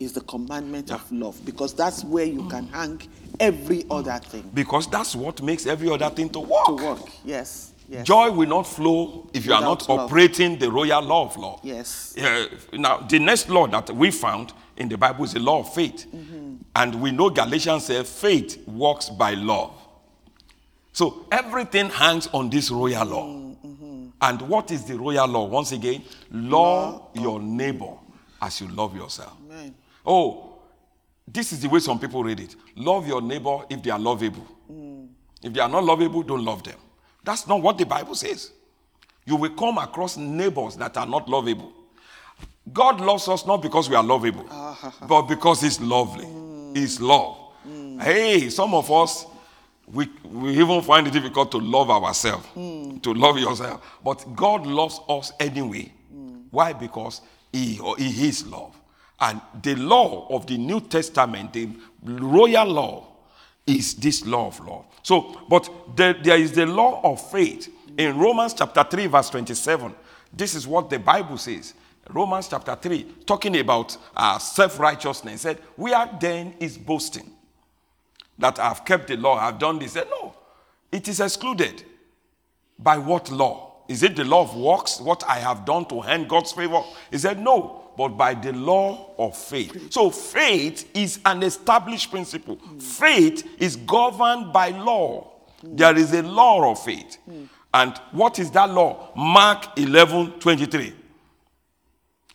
is the commandment of love because that's where you can hang every other thing Because that's what makes every other thing to work. to work. Yes. Yes. Joy will not flow if you are not love. operating the royal law of law. Yes. Uh, now, the next law that we found in the Bible is the law of faith. And we know Galatians says faith works by love. So everything hangs on this royal law. And what is the royal law? Once again, love your neighbor as you love yourself. Amen. Oh, this is the way some people read it. Love your neighbor if they are lovable. Hmm. If they are not lovable, don't love them. That's not what the Bible says. You will come across neighbors that are not lovable. God loves us not because we are lovable, ah. but because He's lovely. Hmm. He's love. Hmm. Hey, some of us, we, we even find it difficult to love ourselves, to love yourself. But God loves us anyway. Why? Because He, or he is love. And the law of the New Testament, the royal law, is this law of love. So, but there, there is the law of faith. In Romans chapter 3, verse 27, this is what the Bible says. Romans chapter 3, talking about uh, self righteousness, said, Where then is boasting? That I've kept the law, I've done this. Said, No, it is excluded. By what law? Is it the law of works, what I have done to earn God's favor? He said, No, but by the law of faith. So faith is an established principle. Faith is governed by law. There is a law of faith. And what is that law? Mark 11 23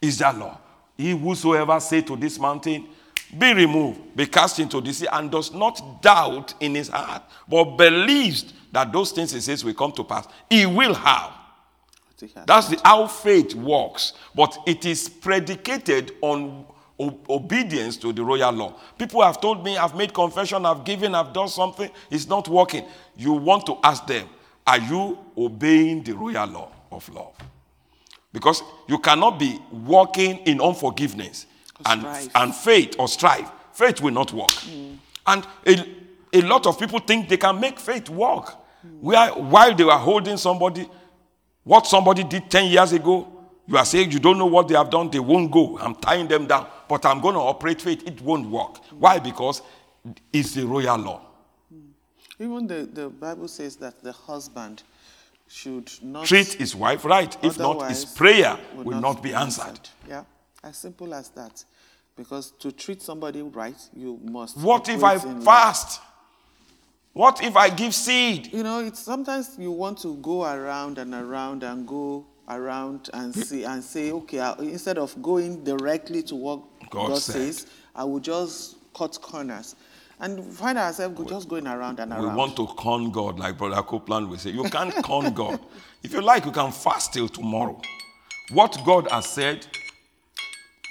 is that law. He whosoever say to this mountain, be removed, be cast into the sea, and does not doubt in his heart, but believes that those things he says will come to pass, he will have. That's the, how faith works. But it is predicated on obedience to the royal law. People have told me, I've made confession, I've given, I've done something, it's not working. You want to ask them, are you obeying the royal law of love? Because you cannot be walking in unforgiveness and, strife. and faith or strife. Faith will not work. And a, a lot of people think they can make faith work. Where, while they were holding somebody, what somebody did 10 years ago, you are saying you don't know what they have done, they won't go. I'm tying them down, but I'm going to operate faith. It won't work. Why? Because it's the royal law. Hmm. Even the, the Bible says that the husband should not Treat his wife right. If not, his prayer will not be answered. Yeah, as simple as that. Because to treat somebody right, you must. What if I operate in love. fast? What if I give seed? You know, it's sometimes you want to go around and around and go around and see and say, okay, I, instead of going directly to what God God, says, I will just cut corners and find ourselves go- just going around and around. We want to con God, like Brother Copeland will say. You can't con God. If you like, you can fast till tomorrow. What God has said,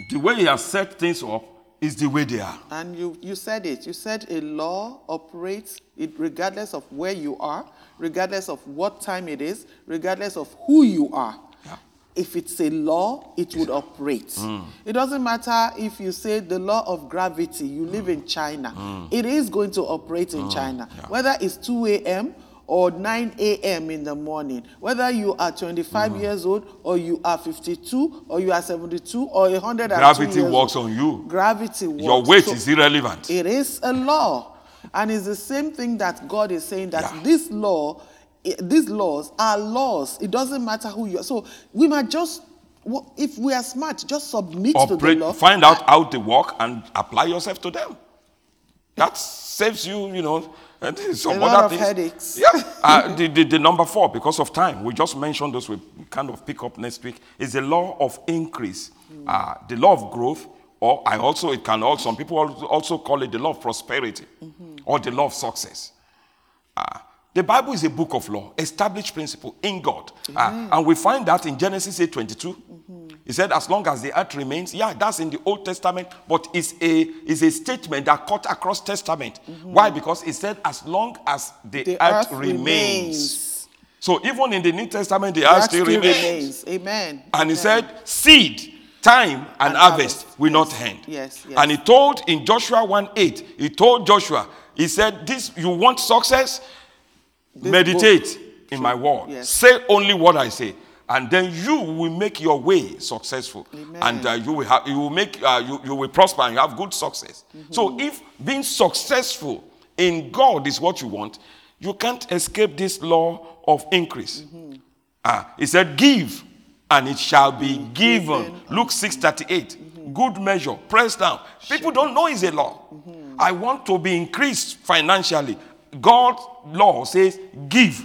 the way He has set things up, is the way they are. And you, you said it. You said a law operates it regardless of where you are, regardless of what time it is, regardless of who you are. Yeah. If it's a law, it would operate. Hmm. It doesn't matter if you say the law of gravity, you live in China, hmm. it is going to operate in hmm. China. Yeah. Whether it's 2 a.m. or 9 a.m. in the morning, whether you are 25 hmm. years old or you are 52 or you are 72 or 102 Gravity works old. on you. Gravity works. Your weight So is irrelevant. It is a law. And it's the same thing that God is saying that Yeah. this law, eh, these laws are laws. It doesn't matter who you are. So we might just, if we are smart, just submit to the law. find out how they work and apply yourself to them. That saves you, you know, and some A lot other of things. headaches. Yeah. Uh, the, the, the number four, because of time, we just mentioned those. We kind of pick up next week. Is the law of increase, uh, the law of growth, or I also it can also some people also call it the law of prosperity, or the law of success. Uh, the Bible is a book of law, established principle in God. Uh, and we find that in Genesis 8 22. He said, as long as the earth remains, yeah, that's in the Old Testament, but it's a, it's a statement that cut across Testament. Mm-hmm. Why? Because it said, as long as the, The earth, earth remains. remains. So even in the New Testament, the That earth still still remains. remains. Amen. And he said, seed, time, and, And harvest, harvest. will not end. Yes, yes. And he told in Joshua 1 8, he told Joshua, he said, This you want success? This Meditate in my word. Yes. Say only what I say. And then you will make your way successful, Amen. and uh, you will have, you will make, uh, you, you will prosper, and you have good success. Mm-hmm. So, if being successful in God is what you want, you can't escape this law of increase. Mm-hmm. Ah, he said, Give, and it shall be given. given Luke 6 38. Good measure, press down. People don't know it's a law. I want to be increased financially. God's law says, Give.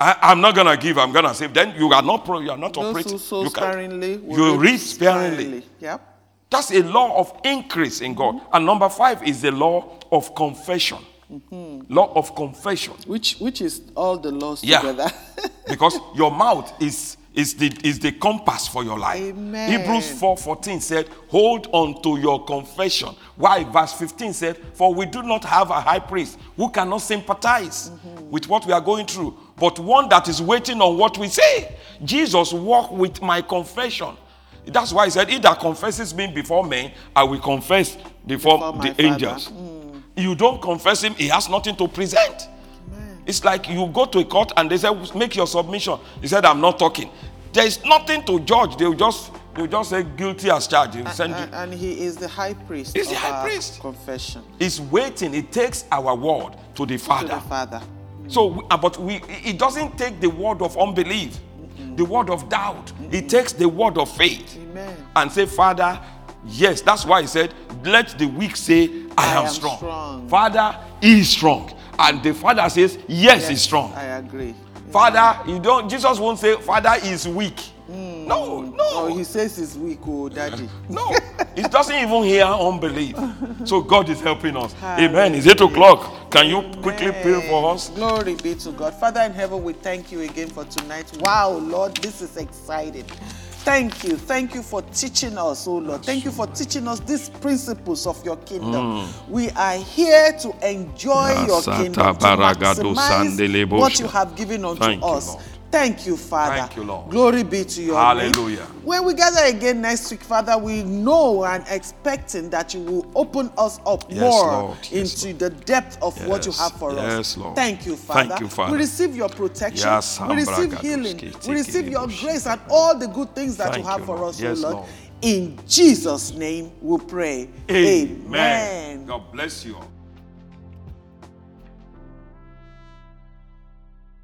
I, am not gonna give. I'm gonna save. Then you are not pro, you are not Those operating. who sow you, sparingly will you reap reap sparingly. Yep. That's a law of increase in God. Mm-hmm. And number five is the law of confession. Mm-hmm. Law of confession. Which which is all the laws Yeah. together. because your mouth is is the is the compass for your life. Amen. Hebrews 4:14 said, "Hold on to your confession." Why? Verse 15 said, "For we do not have a high priest who cannot sympathize mm-hmm. with what we are going through, but one that is waiting on what we say." Jesus walked with my confession. That's why he said, He that confesses me before men, I will confess before, Before the Father." angels. Mm. You don't confess him, he has nothing to present. It's like you go to a court and they say, make your submission. He said, I'm not talking. There is nothing to judge. They'll just they'll just say guilty as charged. Send and, and he is the high priest. He's the high priest. Confession He's waiting. It takes our word to the Father. to the Father. So, we- uh, but we, it doesn't take the word of unbelief, the word of doubt. It takes the word of faith Amen. and say, Father, yes. That's why he said, let the weak say, I, I am, am strong. strong. Father is strong. And the Father says, yes, he's strong. I agree. Father, you don't, Jesus won't say, Father is weak. Hmm. No, no. Oh, he says he's weak, oh, daddy. No, he doesn't even hear unbelief. So God is helping us. Amen. It's eight o'clock. Can you quickly pray for us? Glory be to God. Father in heaven, we thank you again for tonight. Wow, Lord, this is exciting. Thank you. Thank you for teaching us, oh Lord. Thank you for teaching us these principles of your kingdom. We are here to enjoy your kingdom, to maximize what you have given unto Thank us. Thank you, Father. Thank you, Lord. Glory be to your Hallelujah. name. When we gather again next week, Father, we know and expecting that you will open us up Yes, more Lord. Yes, into the depth of what you have for us. Yes, Lord. Thank you, Father. Thank you, Father. We receive your protection. Yes, we receive healing. We receive your grace and all the good things that Thank you have you, for us, Yes, Lord. Lord. In Jesus' name we pray. Amen. Amen. God bless you all.